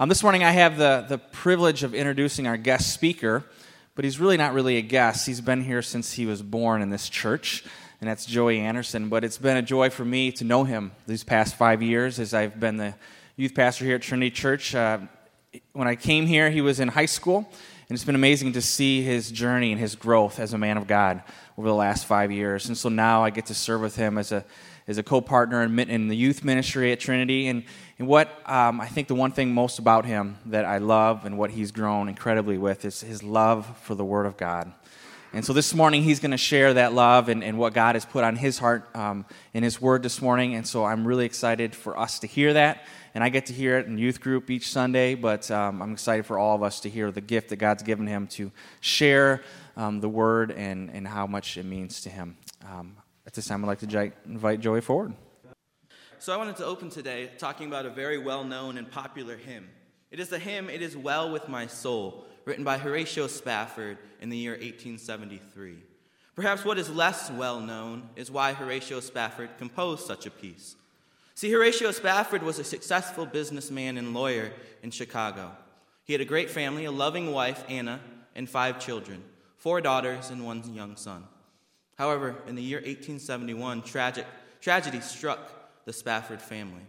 Um, this morning I have the, the privilege of introducing our guest speaker, but he's really not really a guest. He's been here since he was born in this church, and that's Joey Anderson. But it's been a joy for me to know him these past five years as I've been the youth pastor here at Trinity Church. Uh, when I came here, he was in high school, and it's been amazing to see his journey and his growth as a man of God over the last five years. And so now I get to serve with him as a as a co-partner in, in the youth ministry at Trinity. And, and what um, I think the one thing most about him that I love and what he's grown incredibly with is his love for the Word of God. And so this morning he's going to share that love and, and what God has put on his heart um, in his word this morning. And so I'm really excited for us to hear that. And I get to hear it in youth group each Sunday, but um, I'm excited for all of us to hear the gift that God's given him to share um, the word and, and how much it means to him. Um, at this time, I'd like to invite Joey forward. So I wanted to open today talking about a very well known and popular hymn. It is the hymn, It Is Well With My Soul, written by Horatio Spafford in the year 1873. Perhaps what is less well known is why Horatio Spafford composed such a piece. See, Horatio Spafford was a successful businessman and lawyer in Chicago. He had a great family, a loving wife, Anna, and five children four daughters and one young son. However, in the year 1871, tragic, tragedy struck the Spafford family.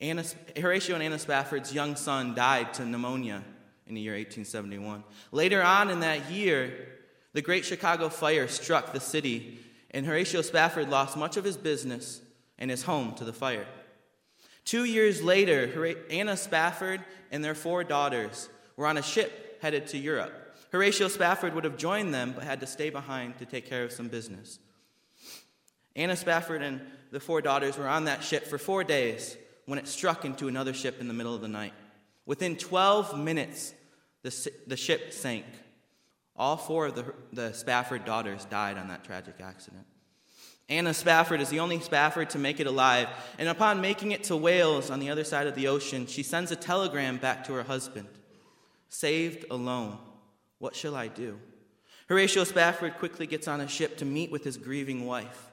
Anna, Horatio and Anna Spafford's young son died to pneumonia in the year 1871. Later on in that year, the Great Chicago Fire struck the city, and Horatio Spafford lost much of his business and his home to the fire. Two years later, Anna Spafford and their four daughters were on a ship headed to Europe. Horatio Spafford would have joined them, but had to stay behind to take care of some business. Anna Spafford and the four daughters were on that ship for four days when it struck into another ship in the middle of the night. Within 12 minutes, the, the ship sank. All four of the, the Spafford daughters died on that tragic accident. Anna Spafford is the only Spafford to make it alive, and upon making it to Wales on the other side of the ocean, she sends a telegram back to her husband Saved alone. What shall I do? Horatio Spafford quickly gets on a ship to meet with his grieving wife.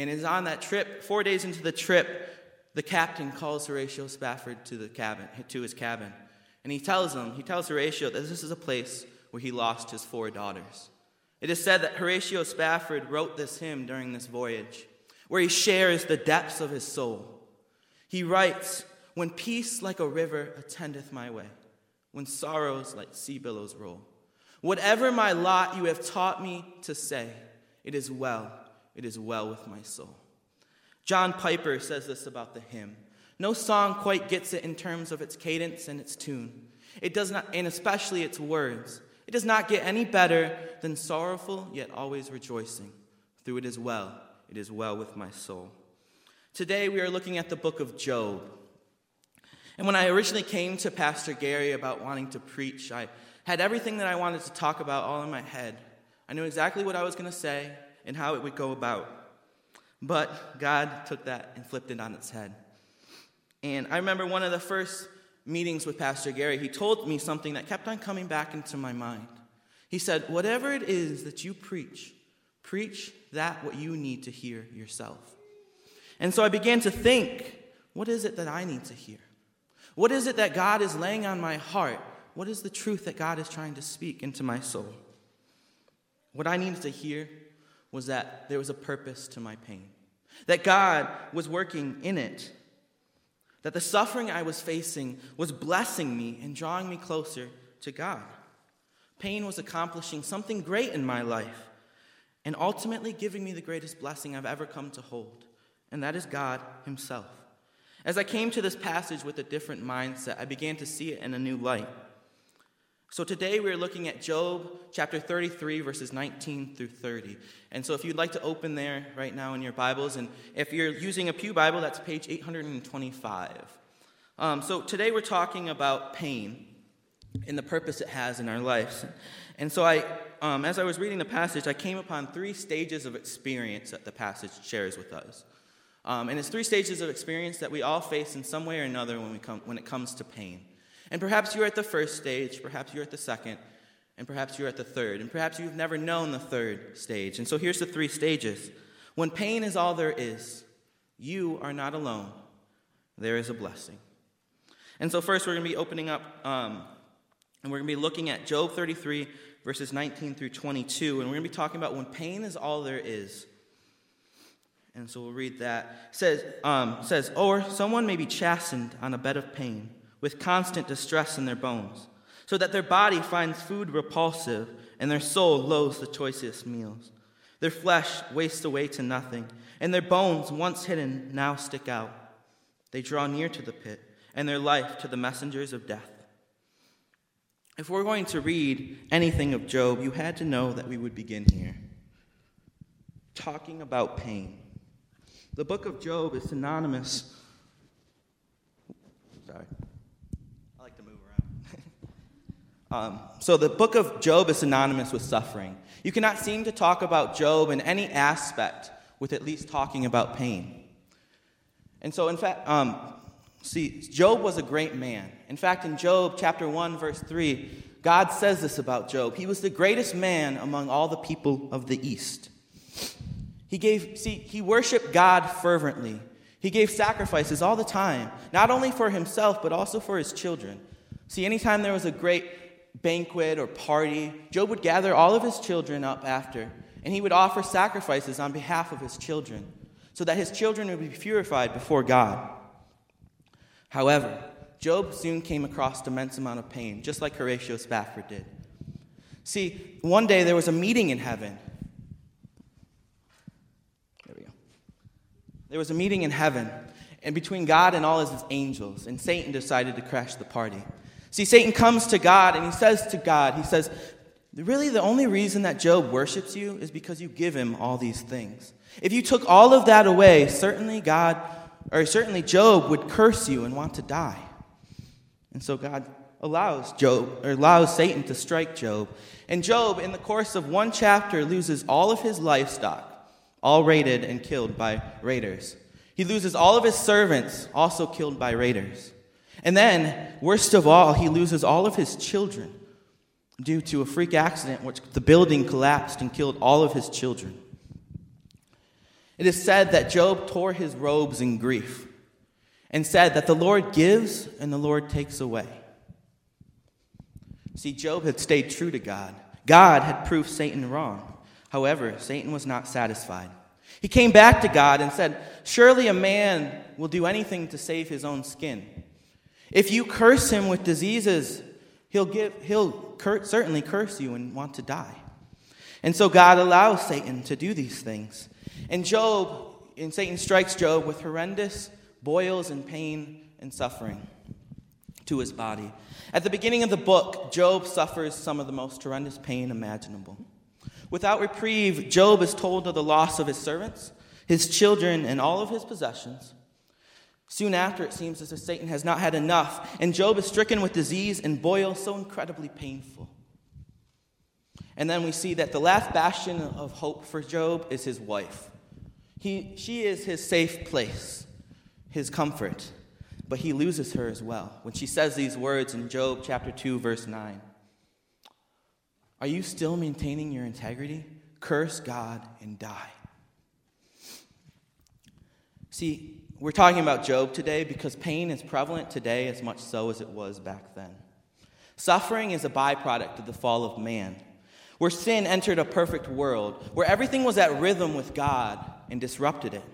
And is on that trip, four days into the trip, the captain calls Horatio Spafford to the cabin, to his cabin. And he tells him, he tells Horatio that this is a place where he lost his four daughters. It is said that Horatio Spafford wrote this hymn during this voyage, where he shares the depths of his soul. He writes, When peace like a river attendeth my way, when sorrows like sea billows roll. Whatever my lot you have taught me to say, it is well, it is well with my soul. John Piper says this about the hymn. No song quite gets it in terms of its cadence and its tune. It does not, and especially its words. It does not get any better than sorrowful yet always rejoicing. Through it is well, it is well with my soul. Today we are looking at the book of Job. And when I originally came to Pastor Gary about wanting to preach, I had everything that I wanted to talk about all in my head. I knew exactly what I was going to say and how it would go about. But God took that and flipped it on its head. And I remember one of the first meetings with Pastor Gary, he told me something that kept on coming back into my mind. He said, Whatever it is that you preach, preach that what you need to hear yourself. And so I began to think, what is it that I need to hear? What is it that God is laying on my heart? What is the truth that God is trying to speak into my soul? What I needed to hear was that there was a purpose to my pain, that God was working in it, that the suffering I was facing was blessing me and drawing me closer to God. Pain was accomplishing something great in my life and ultimately giving me the greatest blessing I've ever come to hold, and that is God Himself. As I came to this passage with a different mindset, I began to see it in a new light. So today we're looking at Job chapter 33, verses 19 through 30. And so if you'd like to open there right now in your Bibles, and if you're using a Pew Bible, that's page 825. Um, so today we're talking about pain and the purpose it has in our lives. And so I, um, as I was reading the passage, I came upon three stages of experience that the passage shares with us. Um, and it's three stages of experience that we all face in some way or another when, we come, when it comes to pain. And perhaps you're at the first stage, perhaps you're at the second, and perhaps you're at the third, and perhaps you've never known the third stage. And so here's the three stages. When pain is all there is, you are not alone, there is a blessing. And so, first, we're going to be opening up um, and we're going to be looking at Job 33, verses 19 through 22. And we're going to be talking about when pain is all there is. And so we'll read that. It says, um, says, Or someone may be chastened on a bed of pain with constant distress in their bones, so that their body finds food repulsive and their soul loathes the choicest meals. Their flesh wastes away to nothing, and their bones, once hidden, now stick out. They draw near to the pit, and their life to the messengers of death. If we're going to read anything of Job, you had to know that we would begin here. Talking about pain. The book of Job is synonymous. Sorry. I like to move around. Um, so, the book of Job is synonymous with suffering. You cannot seem to talk about Job in any aspect with at least talking about pain. And so, in fact, um, see, Job was a great man. In fact, in Job chapter 1, verse 3, God says this about Job. He was the greatest man among all the people of the East. He gave, see, he worshiped God fervently. He gave sacrifices all the time, not only for himself, but also for his children. See, anytime there was a great banquet or party, Job would gather all of his children up after, and he would offer sacrifices on behalf of his children, so that his children would be purified before God. However, Job soon came across an immense amount of pain, just like Horatio Spafford did. See, one day there was a meeting in heaven There we go. There was a meeting in heaven and between God and all his angels, and Satan decided to crash the party. See, Satan comes to God and he says to God, he says, Really, the only reason that Job worships you is because you give him all these things. If you took all of that away, certainly God, or certainly Job would curse you and want to die. And so God allows Job, or allows Satan to strike Job. And Job, in the course of one chapter, loses all of his livestock all raided and killed by raiders. He loses all of his servants, also killed by raiders. And then, worst of all, he loses all of his children due to a freak accident which the building collapsed and killed all of his children. It is said that Job tore his robes in grief and said that the Lord gives and the Lord takes away. See, Job had stayed true to God. God had proved Satan wrong. However, Satan was not satisfied. He came back to God and said, Surely a man will do anything to save his own skin. If you curse him with diseases, he'll, give, he'll cur- certainly curse you and want to die. And so God allows Satan to do these things. And Job, and Satan strikes Job with horrendous boils and pain and suffering to his body. At the beginning of the book, Job suffers some of the most horrendous pain imaginable. Without reprieve, Job is told of the loss of his servants, his children, and all of his possessions. Soon after, it seems as if Satan has not had enough, and Job is stricken with disease and boils so incredibly painful. And then we see that the last bastion of hope for Job is his wife. He, she is his safe place, his comfort, but he loses her as well when she says these words in Job chapter 2, verse 9. Are you still maintaining your integrity? Curse God and die. See, we're talking about Job today because pain is prevalent today as much so as it was back then. Suffering is a byproduct of the fall of man, where sin entered a perfect world, where everything was at rhythm with God and disrupted it.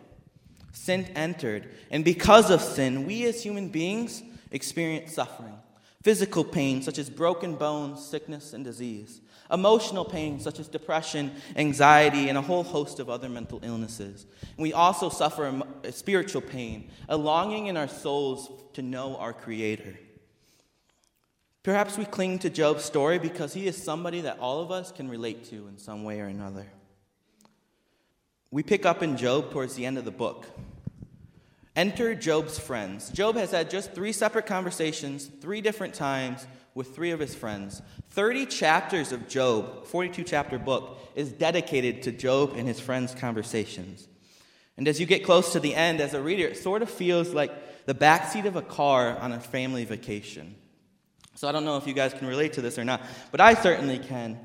Sin entered, and because of sin, we as human beings experience suffering physical pain, such as broken bones, sickness, and disease, emotional pain, such as depression, anxiety, and a whole host of other mental illnesses. And we also suffer a uh, spiritual pain, a longing in our souls to know our Creator. Perhaps we cling to Job's story because he is somebody that all of us can relate to in some way or another. We pick up in Job towards the end of the book. Enter Job's friends. Job has had just three separate conversations, three different times with three of his friends. 30 chapters of Job, 42 chapter book, is dedicated to Job and his friends' conversations. And as you get close to the end, as a reader, it sort of feels like the backseat of a car on a family vacation. So I don't know if you guys can relate to this or not, but I certainly can.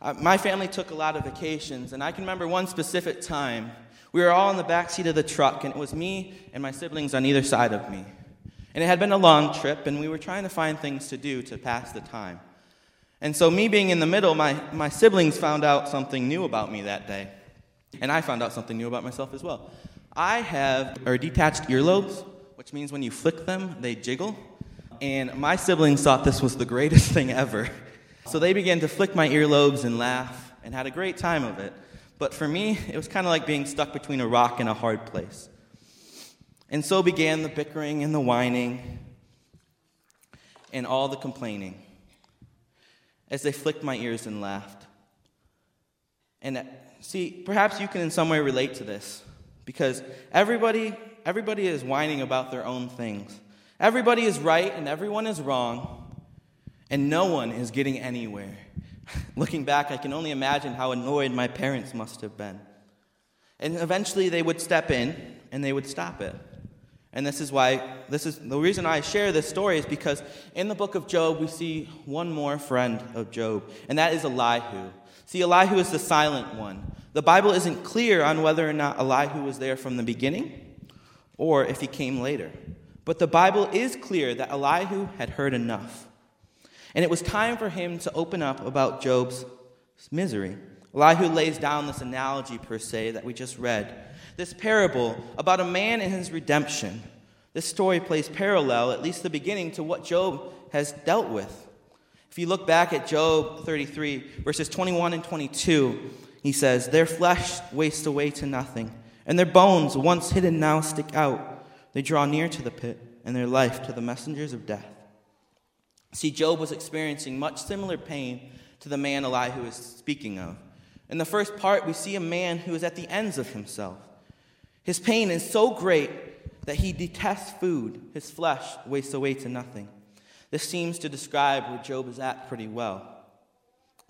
Uh, my family took a lot of vacations, and I can remember one specific time we were all in the back seat of the truck, and it was me and my siblings on either side of me. And it had been a long trip, and we were trying to find things to do to pass the time. And so, me being in the middle, my, my siblings found out something new about me that day. And I found out something new about myself as well. I have or detached earlobes, which means when you flick them, they jiggle. And my siblings thought this was the greatest thing ever. So they began to flick my earlobes and laugh and had a great time of it. But for me, it was kind of like being stuck between a rock and a hard place. And so began the bickering and the whining and all the complaining as they flicked my ears and laughed. And uh, see, perhaps you can in some way relate to this because everybody, everybody is whining about their own things. Everybody is right and everyone is wrong, and no one is getting anywhere. Looking back, I can only imagine how annoyed my parents must have been. And eventually they would step in and they would stop it. And this is why, this is the reason I share this story is because in the book of Job, we see one more friend of Job, and that is Elihu. See, Elihu is the silent one. The Bible isn't clear on whether or not Elihu was there from the beginning or if he came later. But the Bible is clear that Elihu had heard enough. And it was time for him to open up about Job's misery. Elihu lays down this analogy, per se, that we just read this parable about a man and his redemption. This story plays parallel, at least the beginning, to what Job has dealt with. If you look back at Job 33, verses 21 and 22, he says, Their flesh wastes away to nothing, and their bones, once hidden, now stick out. They draw near to the pit, and their life to the messengers of death. See, Job was experiencing much similar pain to the man Elihu is speaking of. In the first part, we see a man who is at the ends of himself. His pain is so great that he detests food. His flesh wastes away to nothing. This seems to describe where Job is at pretty well.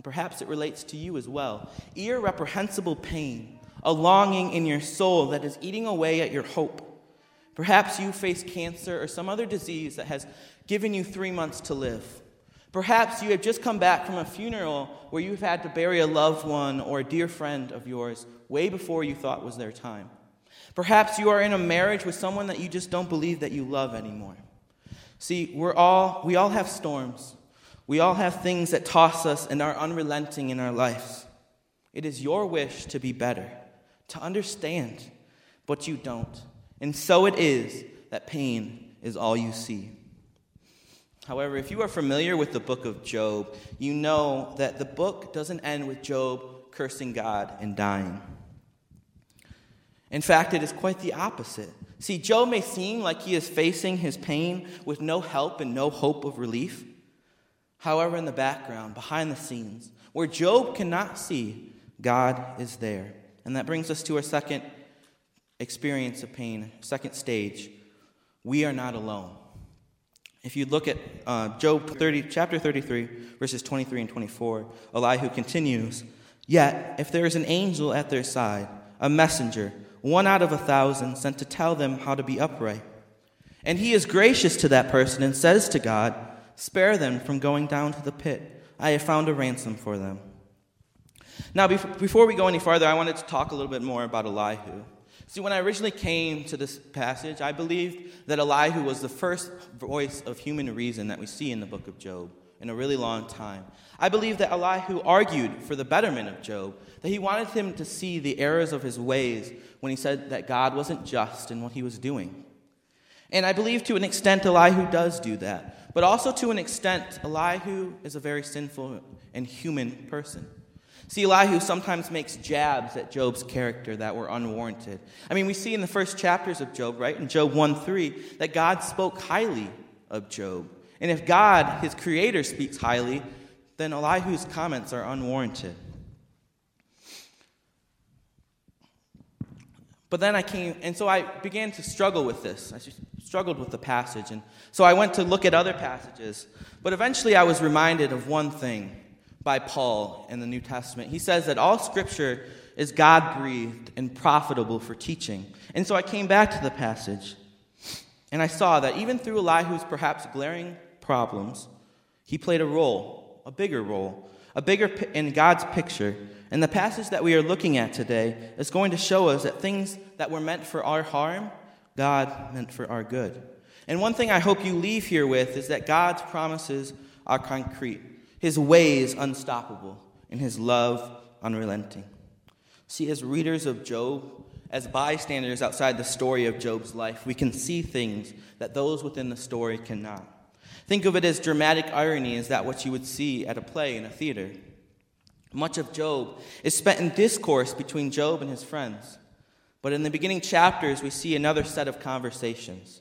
Perhaps it relates to you as well. Irreprehensible pain, a longing in your soul that is eating away at your hope. Perhaps you face cancer or some other disease that has given you three months to live. Perhaps you have just come back from a funeral where you've had to bury a loved one or a dear friend of yours way before you thought was their time. Perhaps you are in a marriage with someone that you just don't believe that you love anymore. See, we're all, we all have storms. We all have things that toss us and are unrelenting in our lives. It is your wish to be better, to understand, but you don't. And so it is that pain is all you see. However, if you are familiar with the book of Job, you know that the book doesn't end with Job cursing God and dying. In fact, it is quite the opposite. See, Job may seem like he is facing his pain with no help and no hope of relief. However, in the background, behind the scenes, where Job cannot see, God is there. And that brings us to our second experience of pain, second stage. We are not alone. If you look at uh, Job 30, chapter 33, verses 23 and 24, Elihu continues Yet, if there is an angel at their side, a messenger, one out of a thousand, sent to tell them how to be upright. And he is gracious to that person and says to God, Spare them from going down to the pit. I have found a ransom for them. Now, before we go any farther, I wanted to talk a little bit more about Elihu. See, when I originally came to this passage, I believed that Elihu was the first voice of human reason that we see in the book of Job in a really long time. I believe that Elihu argued for the betterment of Job, that he wanted him to see the errors of his ways when he said that God wasn't just in what he was doing. And I believe to an extent Elihu does do that. But also to an extent, Elihu is a very sinful and human person. See, Elihu sometimes makes jabs at Job's character that were unwarranted. I mean, we see in the first chapters of Job, right, in Job 1 3, that God spoke highly of Job. And if God, his creator, speaks highly, then Elihu's comments are unwarranted. But then I came, and so I began to struggle with this. I struggled with the passage. And so I went to look at other passages. But eventually I was reminded of one thing by Paul in the New Testament. He says that all scripture is God breathed and profitable for teaching. And so I came back to the passage. And I saw that even through Elihu's perhaps glaring problems, he played a role, a bigger role, a bigger in God's picture. And the passage that we are looking at today is going to show us that things that were meant for our harm, God meant for our good. And one thing I hope you leave here with is that God's promises are concrete, His ways unstoppable, and His love unrelenting. See, as readers of Job, as bystanders outside the story of Job's life, we can see things that those within the story cannot. Think of it as dramatic irony. Is that what you would see at a play in a theater? Much of Job is spent in discourse between Job and his friends. But in the beginning chapters, we see another set of conversations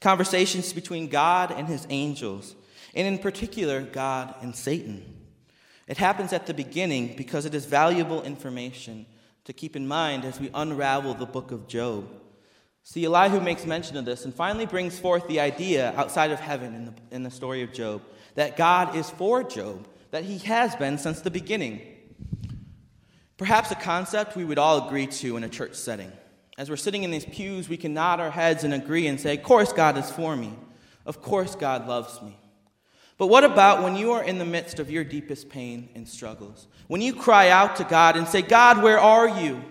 conversations between God and his angels, and in particular, God and Satan. It happens at the beginning because it is valuable information to keep in mind as we unravel the book of Job. See, Elihu makes mention of this and finally brings forth the idea outside of heaven in the, in the story of Job that God is for Job, that he has been since the beginning. Perhaps a concept we would all agree to in a church setting. As we're sitting in these pews, we can nod our heads and agree and say, Of course, God is for me. Of course, God loves me. But what about when you are in the midst of your deepest pain and struggles? When you cry out to God and say, God, where are you?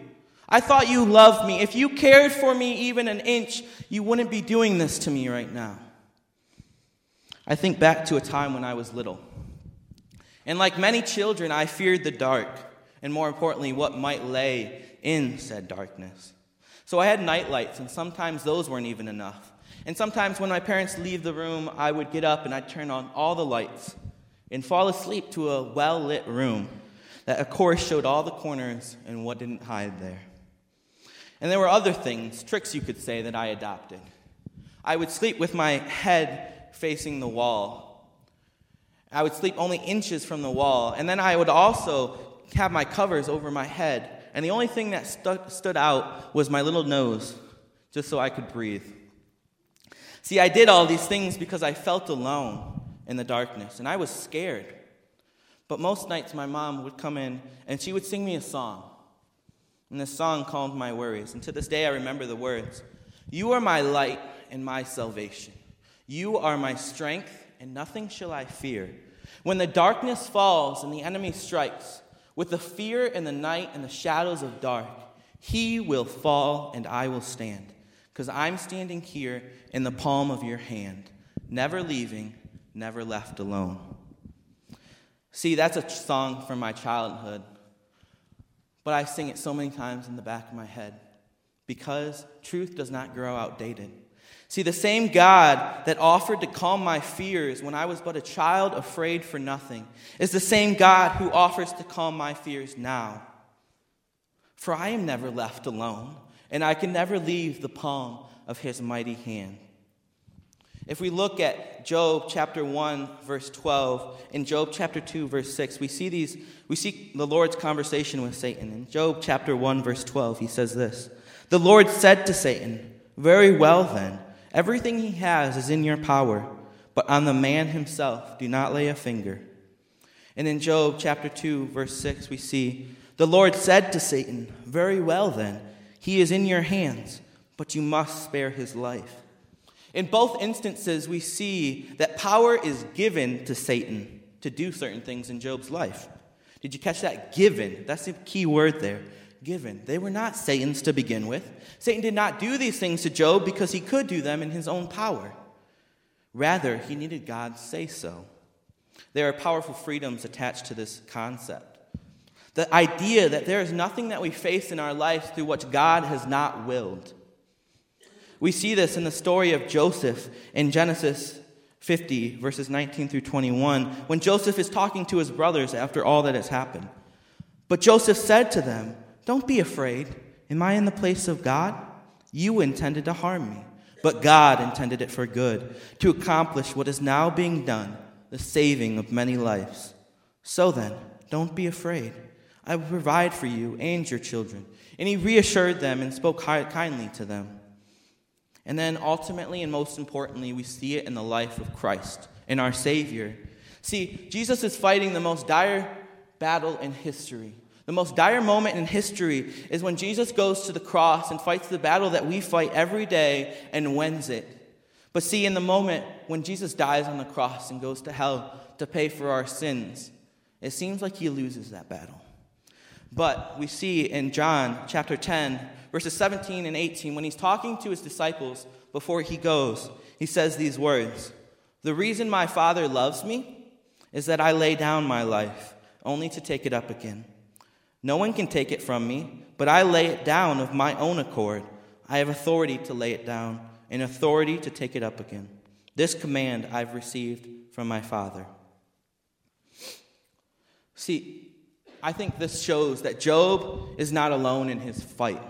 I thought you loved me. If you cared for me even an inch, you wouldn't be doing this to me right now. I think back to a time when I was little. And like many children, I feared the dark, and more importantly, what might lay in said darkness. So I had night lights, and sometimes those weren't even enough. And sometimes when my parents leave the room, I would get up and I'd turn on all the lights and fall asleep to a well lit room that, of course, showed all the corners and what didn't hide there. And there were other things, tricks you could say, that I adopted. I would sleep with my head facing the wall. I would sleep only inches from the wall. And then I would also have my covers over my head. And the only thing that stu- stood out was my little nose, just so I could breathe. See, I did all these things because I felt alone in the darkness, and I was scared. But most nights, my mom would come in and she would sing me a song. And this song calmed my worries. And to this day, I remember the words You are my light and my salvation. You are my strength, and nothing shall I fear. When the darkness falls and the enemy strikes, with the fear in the night and the shadows of dark, he will fall and I will stand. Because I'm standing here in the palm of your hand, never leaving, never left alone. See, that's a song from my childhood but I sing it so many times in the back of my head because truth does not grow outdated. See, the same God that offered to calm my fears when I was but a child afraid for nothing is the same God who offers to calm my fears now. For I am never left alone, and I can never leave the palm of his mighty hand. If we look at Job chapter 1 verse 12 and Job chapter 2 verse 6, we see these we see the Lord's conversation with Satan. In Job chapter 1 verse 12, he says this. The Lord said to Satan, "Very well then, everything he has is in your power, but on the man himself do not lay a finger." And in Job chapter 2 verse 6, we see the Lord said to Satan, "Very well then, he is in your hands, but you must spare his life." In both instances, we see that power is given to Satan to do certain things in Job's life. Did you catch that? Given. That's the key word there. Given. They were not Satan's to begin with. Satan did not do these things to Job because he could do them in his own power. Rather, he needed God's say so. There are powerful freedoms attached to this concept. The idea that there is nothing that we face in our life through which God has not willed. We see this in the story of Joseph in Genesis 50, verses 19 through 21, when Joseph is talking to his brothers after all that has happened. But Joseph said to them, Don't be afraid. Am I in the place of God? You intended to harm me, but God intended it for good, to accomplish what is now being done, the saving of many lives. So then, don't be afraid. I will provide for you and your children. And he reassured them and spoke kindly to them. And then ultimately and most importantly, we see it in the life of Christ, in our Savior. See, Jesus is fighting the most dire battle in history. The most dire moment in history is when Jesus goes to the cross and fights the battle that we fight every day and wins it. But see, in the moment when Jesus dies on the cross and goes to hell to pay for our sins, it seems like he loses that battle. But we see in John chapter 10, verses 17 and 18, when he's talking to his disciples, before he goes, he says these words The reason my Father loves me is that I lay down my life, only to take it up again. No one can take it from me, but I lay it down of my own accord. I have authority to lay it down and authority to take it up again. This command I've received from my Father. See, I think this shows that Job is not alone in his fight.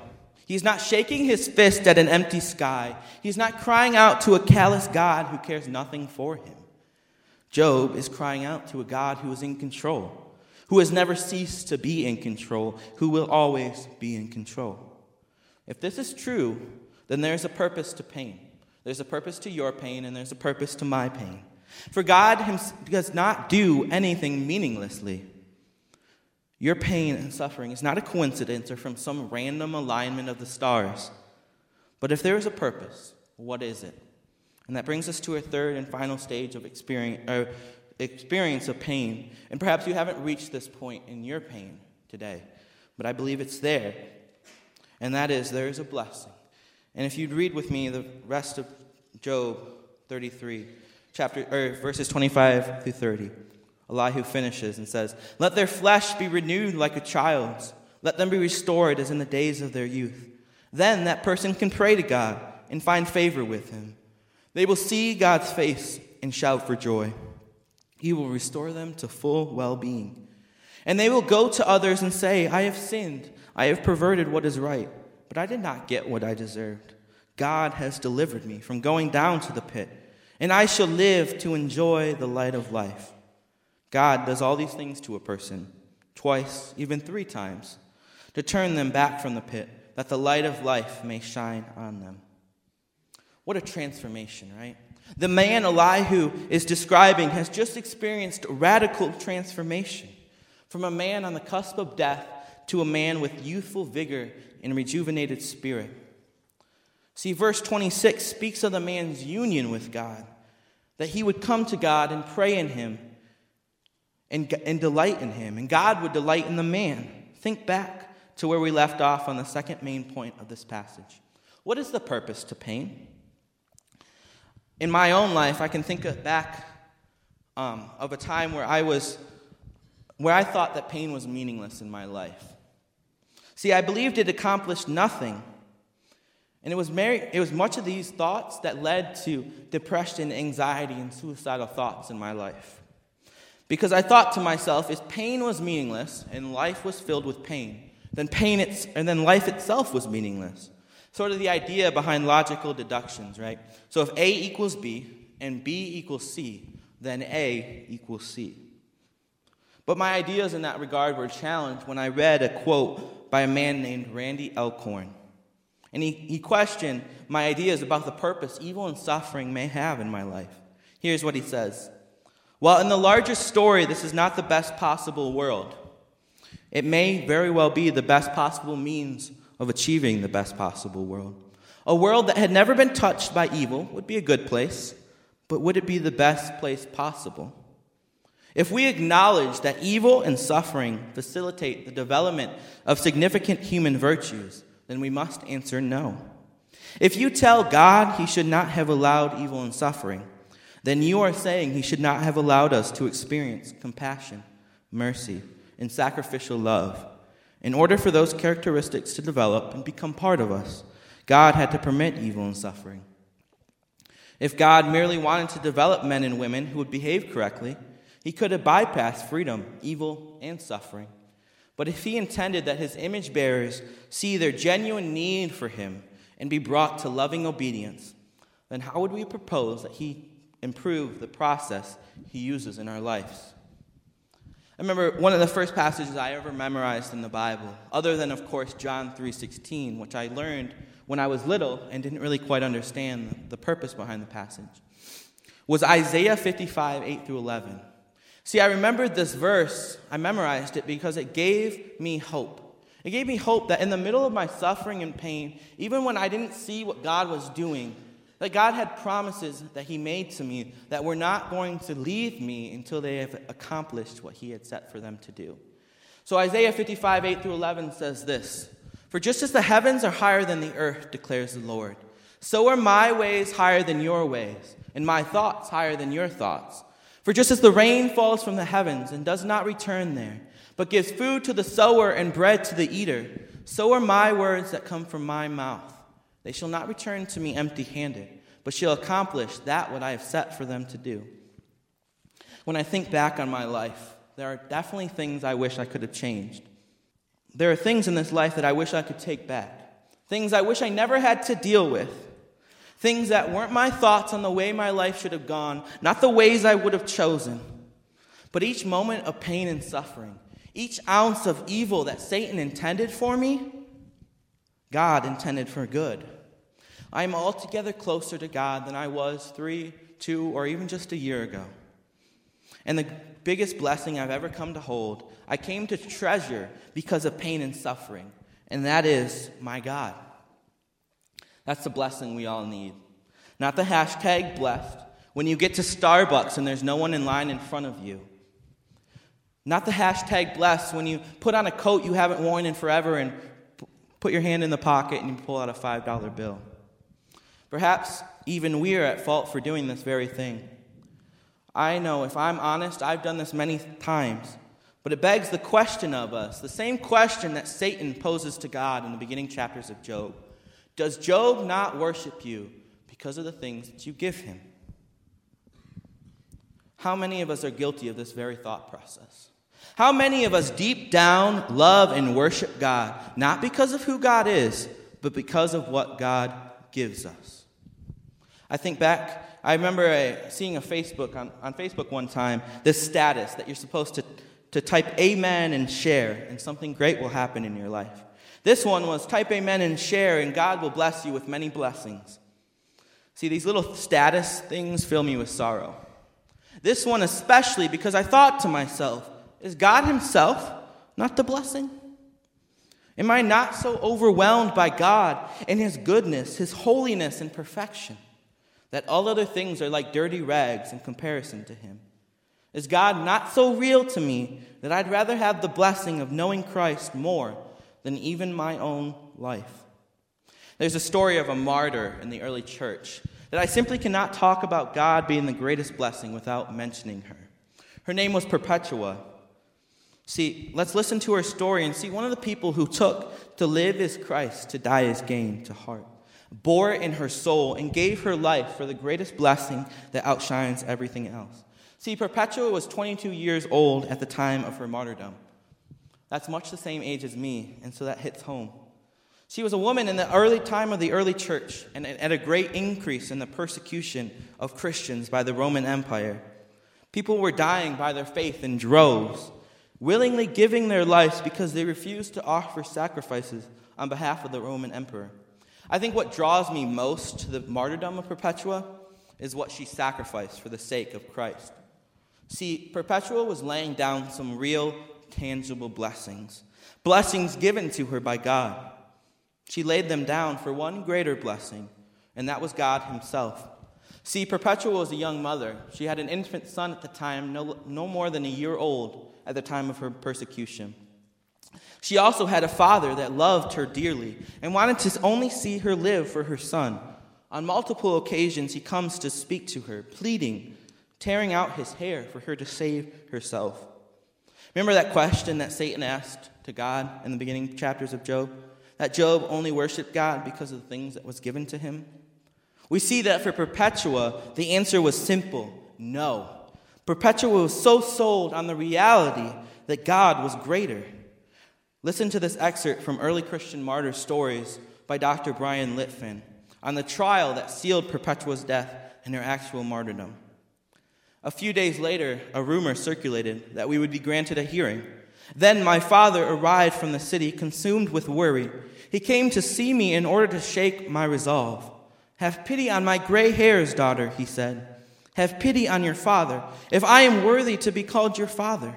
He's not shaking his fist at an empty sky. He's not crying out to a callous God who cares nothing for him. Job is crying out to a God who is in control, who has never ceased to be in control, who will always be in control. If this is true, then there's a purpose to pain. There's a purpose to your pain, and there's a purpose to my pain. For God does not do anything meaninglessly. Your pain and suffering is not a coincidence or from some random alignment of the stars. But if there is a purpose, what is it? And that brings us to our third and final stage of experience, uh, experience of pain. And perhaps you haven't reached this point in your pain today, but I believe it's there. And that is there is a blessing. And if you'd read with me the rest of Job 33, chapter, or verses 25 through 30. Elihu finishes and says, Let their flesh be renewed like a child's. Let them be restored as in the days of their youth. Then that person can pray to God and find favor with him. They will see God's face and shout for joy. He will restore them to full well being. And they will go to others and say, I have sinned. I have perverted what is right, but I did not get what I deserved. God has delivered me from going down to the pit, and I shall live to enjoy the light of life. God does all these things to a person, twice, even three times, to turn them back from the pit, that the light of life may shine on them. What a transformation, right? The man Elihu is describing has just experienced radical transformation from a man on the cusp of death to a man with youthful vigor and rejuvenated spirit. See, verse 26 speaks of the man's union with God, that he would come to God and pray in him and, and delight in him, and God would delight in the man. Think back to where we left off on the second main point of this passage. What is the purpose to pain? In my own life, I can think back um, of a time where I was, where I thought that pain was meaningless in my life. See, I believed it accomplished nothing. And it was, very, it was much of these thoughts that led to depression, anxiety, and suicidal thoughts in my life. Because I thought to myself, if pain was meaningless and life was filled with pain, then pain it's, and then life itself was meaningless. Sort of the idea behind logical deductions, right? So if A equals B and B equals C, then A equals C. But my ideas in that regard were challenged when I read a quote by a man named Randy Alcorn. And he, he questioned my ideas about the purpose evil and suffering may have in my life. Here's what he says while in the larger story, this is not the best possible world, it may very well be the best possible means of achieving the best possible world. A world that had never been touched by evil would be a good place, but would it be the best place possible? If we acknowledge that evil and suffering facilitate the development of significant human virtues, then we must answer no. If you tell God he should not have allowed evil and suffering, then you are saying he should not have allowed us to experience compassion, mercy, and sacrificial love. In order for those characteristics to develop and become part of us, God had to permit evil and suffering. If God merely wanted to develop men and women who would behave correctly, he could have bypassed freedom, evil, and suffering. But if he intended that his image bearers see their genuine need for him and be brought to loving obedience, then how would we propose that he improve the process he uses in our lives. I remember one of the first passages I ever memorized in the Bible, other than of course John 3:16, which I learned when I was little and didn't really quite understand the purpose behind the passage, was Isaiah 55, 8 through 11. See, I remembered this verse, I memorized it because it gave me hope. It gave me hope that in the middle of my suffering and pain, even when I didn't see what God was doing, that God had promises that He made to me that were not going to leave me until they have accomplished what He had set for them to do. So Isaiah 55, 8 through 11 says this For just as the heavens are higher than the earth, declares the Lord, So are my ways higher than your ways, and my thoughts higher than your thoughts. For just as the rain falls from the heavens and does not return there, but gives food to the sower and bread to the eater, so are my words that come from my mouth. They shall not return to me empty handed, but shall accomplish that what I have set for them to do. When I think back on my life, there are definitely things I wish I could have changed. There are things in this life that I wish I could take back, things I wish I never had to deal with. Things that weren't my thoughts on the way my life should have gone, not the ways I would have chosen. But each moment of pain and suffering, each ounce of evil that Satan intended for me, God intended for good. I am altogether closer to God than I was three, two, or even just a year ago. And the biggest blessing I've ever come to hold, I came to treasure because of pain and suffering, and that is my God. That's the blessing we all need. Not the hashtag blessed when you get to Starbucks and there's no one in line in front of you. Not the hashtag blessed when you put on a coat you haven't worn in forever and put your hand in the pocket and you pull out a $5 bill. Perhaps even we are at fault for doing this very thing. I know, if I'm honest, I've done this many times. But it begs the question of us, the same question that Satan poses to God in the beginning chapters of Job. Does Job not worship you because of the things that you give him? How many of us are guilty of this very thought process? How many of us deep down love and worship God, not because of who God is, but because of what God gives us? I think back, I remember uh, seeing a Facebook on, on Facebook one time, this status that you're supposed to, to type amen and share, and something great will happen in your life. This one was type amen and share, and God will bless you with many blessings. See, these little status things fill me with sorrow. This one, especially, because I thought to myself, is God Himself not the blessing? Am I not so overwhelmed by God and His goodness, His holiness, and perfection that all other things are like dirty rags in comparison to Him? Is God not so real to me that I'd rather have the blessing of knowing Christ more than even my own life. There's a story of a martyr in the early church that I simply cannot talk about God being the greatest blessing without mentioning her. Her name was Perpetua. See, let's listen to her story and see one of the people who took to live as Christ, to die as gain to heart, bore it in her soul, and gave her life for the greatest blessing that outshines everything else. See, Perpetua was 22 years old at the time of her martyrdom. That's much the same age as me, and so that hits home. She was a woman in the early time of the early church and at a great increase in the persecution of Christians by the Roman Empire. People were dying by their faith in droves, willingly giving their lives because they refused to offer sacrifices on behalf of the Roman emperor. I think what draws me most to the martyrdom of Perpetua is what she sacrificed for the sake of Christ. See, Perpetua was laying down some real tangible blessings, blessings given to her by God. She laid them down for one greater blessing, and that was God Himself. See, Perpetua was a young mother. She had an infant son at the time, no, no more than a year old at the time of her persecution. She also had a father that loved her dearly and wanted to only see her live for her son. On multiple occasions, he comes to speak to her, pleading, tearing out his hair for her to save herself. Remember that question that Satan asked to God in the beginning chapters of Job? That Job only worshiped God because of the things that was given to him? We see that for Perpetua, the answer was simple no. Perpetua was so sold on the reality that God was greater. Listen to this excerpt from early Christian martyr stories by Dr. Bryan Litfin on the trial that sealed Perpetua's death and her actual martyrdom. A few days later, a rumor circulated that we would be granted a hearing. Then my father arrived from the city, consumed with worry. He came to see me in order to shake my resolve. Have pity on my gray hairs, daughter, he said. Have pity on your father, if I am worthy to be called your father.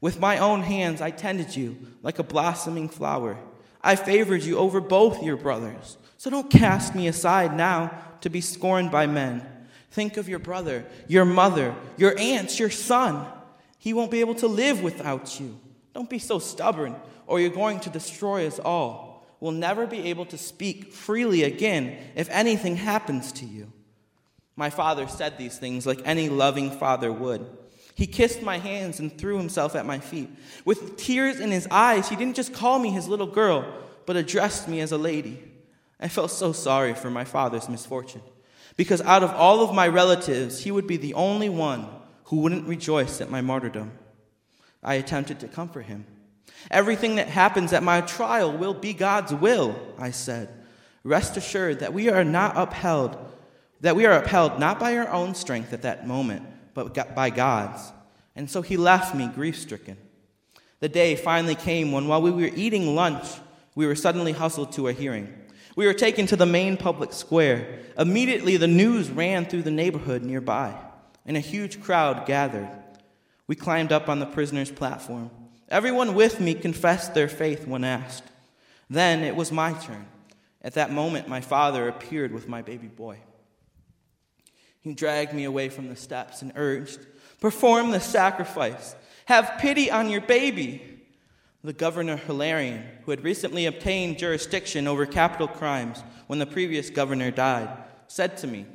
With my own hands I tended you like a blossoming flower. I favored you over both your brothers. So don't cast me aside now to be scorned by men. Think of your brother, your mother, your aunts, your son. He won't be able to live without you. Don't be so stubborn, or you're going to destroy us all. Will never be able to speak freely again if anything happens to you. My father said these things like any loving father would. He kissed my hands and threw himself at my feet. With tears in his eyes, he didn't just call me his little girl, but addressed me as a lady. I felt so sorry for my father's misfortune, because out of all of my relatives, he would be the only one who wouldn't rejoice at my martyrdom. I attempted to comfort him. Everything that happens at my trial will be God's will, I said. Rest assured that we are not upheld, that we are upheld not by our own strength at that moment, but by God's. And so he left me grief stricken. The day finally came when, while we were eating lunch, we were suddenly hustled to a hearing. We were taken to the main public square. Immediately, the news ran through the neighborhood nearby, and a huge crowd gathered. We climbed up on the prisoner's platform. Everyone with me confessed their faith when asked. Then it was my turn. At that moment, my father appeared with my baby boy. He dragged me away from the steps and urged, Perform the sacrifice. Have pity on your baby. The governor Hilarion, who had recently obtained jurisdiction over capital crimes when the previous governor died, said to me,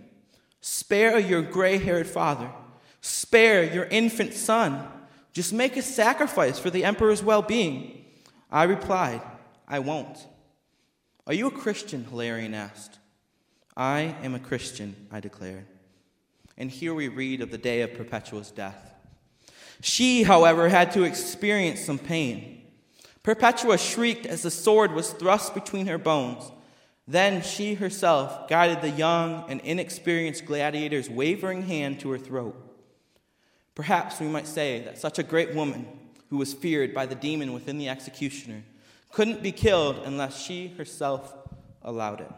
Spare your gray haired father, spare your infant son. Just make a sacrifice for the emperor's well being. I replied, I won't. Are you a Christian? Hilarion asked. I am a Christian, I declared. And here we read of the day of Perpetua's death. She, however, had to experience some pain. Perpetua shrieked as the sword was thrust between her bones. Then she herself guided the young and inexperienced gladiator's wavering hand to her throat. Perhaps we might say that such a great woman, who was feared by the demon within the executioner, couldn't be killed unless she herself allowed it.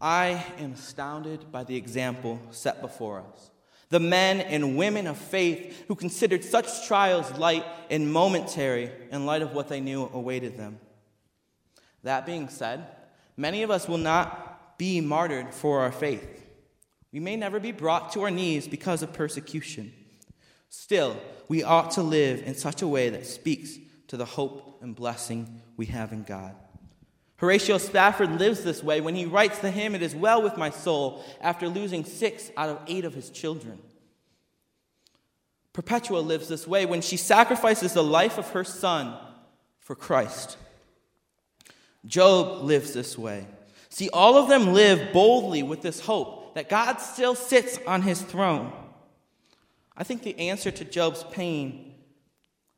I am astounded by the example set before us. The men and women of faith who considered such trials light and momentary in light of what they knew awaited them. That being said, many of us will not be martyred for our faith. We may never be brought to our knees because of persecution. Still, we ought to live in such a way that speaks to the hope and blessing we have in God. Horatio Spafford lives this way when he writes the hymn, It is Well with My Soul, after losing six out of eight of his children. Perpetua lives this way when she sacrifices the life of her son for Christ. Job lives this way. See, all of them live boldly with this hope that God still sits on his throne. I think the answer to Job's pain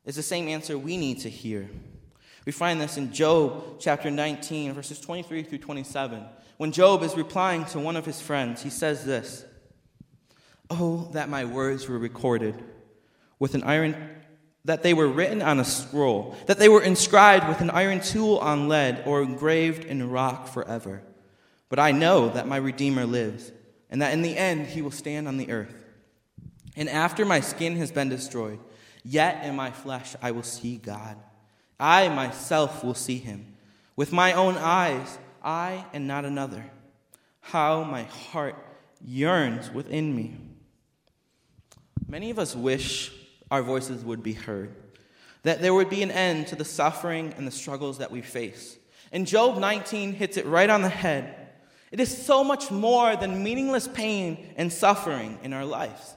is the same answer we need to hear. We find this in Job chapter 19, verses 23 through 27. When Job is replying to one of his friends, he says this Oh, that my words were recorded with an iron, that they were written on a scroll, that they were inscribed with an iron tool on lead or engraved in rock forever. But I know that my Redeemer lives, and that in the end he will stand on the earth. And after my skin has been destroyed, yet in my flesh I will see God. I myself will see him. With my own eyes, I and not another. How my heart yearns within me. Many of us wish our voices would be heard, that there would be an end to the suffering and the struggles that we face. And Job 19 hits it right on the head. It is so much more than meaningless pain and suffering in our lives.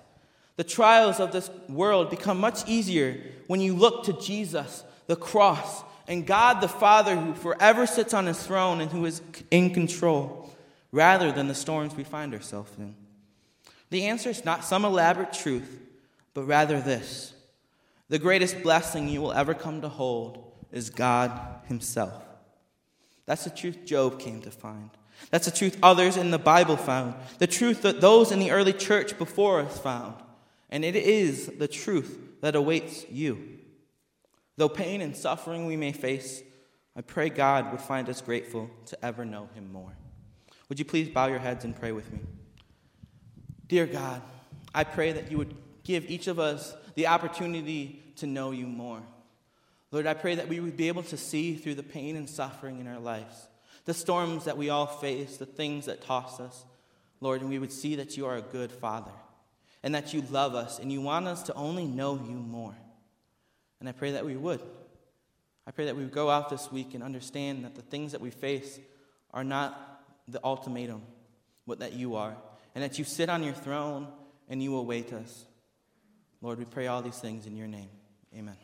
The trials of this world become much easier when you look to Jesus the cross, and God the Father who forever sits on his throne and who is in control, rather than the storms we find ourselves in. The answer is not some elaborate truth, but rather this the greatest blessing you will ever come to hold is God Himself. That's the truth Job came to find. That's the truth others in the Bible found. The truth that those in the early church before us found. And it is the truth that awaits you. Though pain and suffering we may face, I pray God would find us grateful to ever know Him more. Would you please bow your heads and pray with me? Dear God, I pray that you would give each of us the opportunity to know you more. Lord, I pray that we would be able to see through the pain and suffering in our lives, the storms that we all face, the things that toss us, Lord, and we would see that you are a good Father and that you love us and you want us to only know you more. And I pray that we would. I pray that we would go out this week and understand that the things that we face are not the ultimatum, what that you are, and that you sit on your throne and you await us. Lord, we pray all these things in your name. Amen.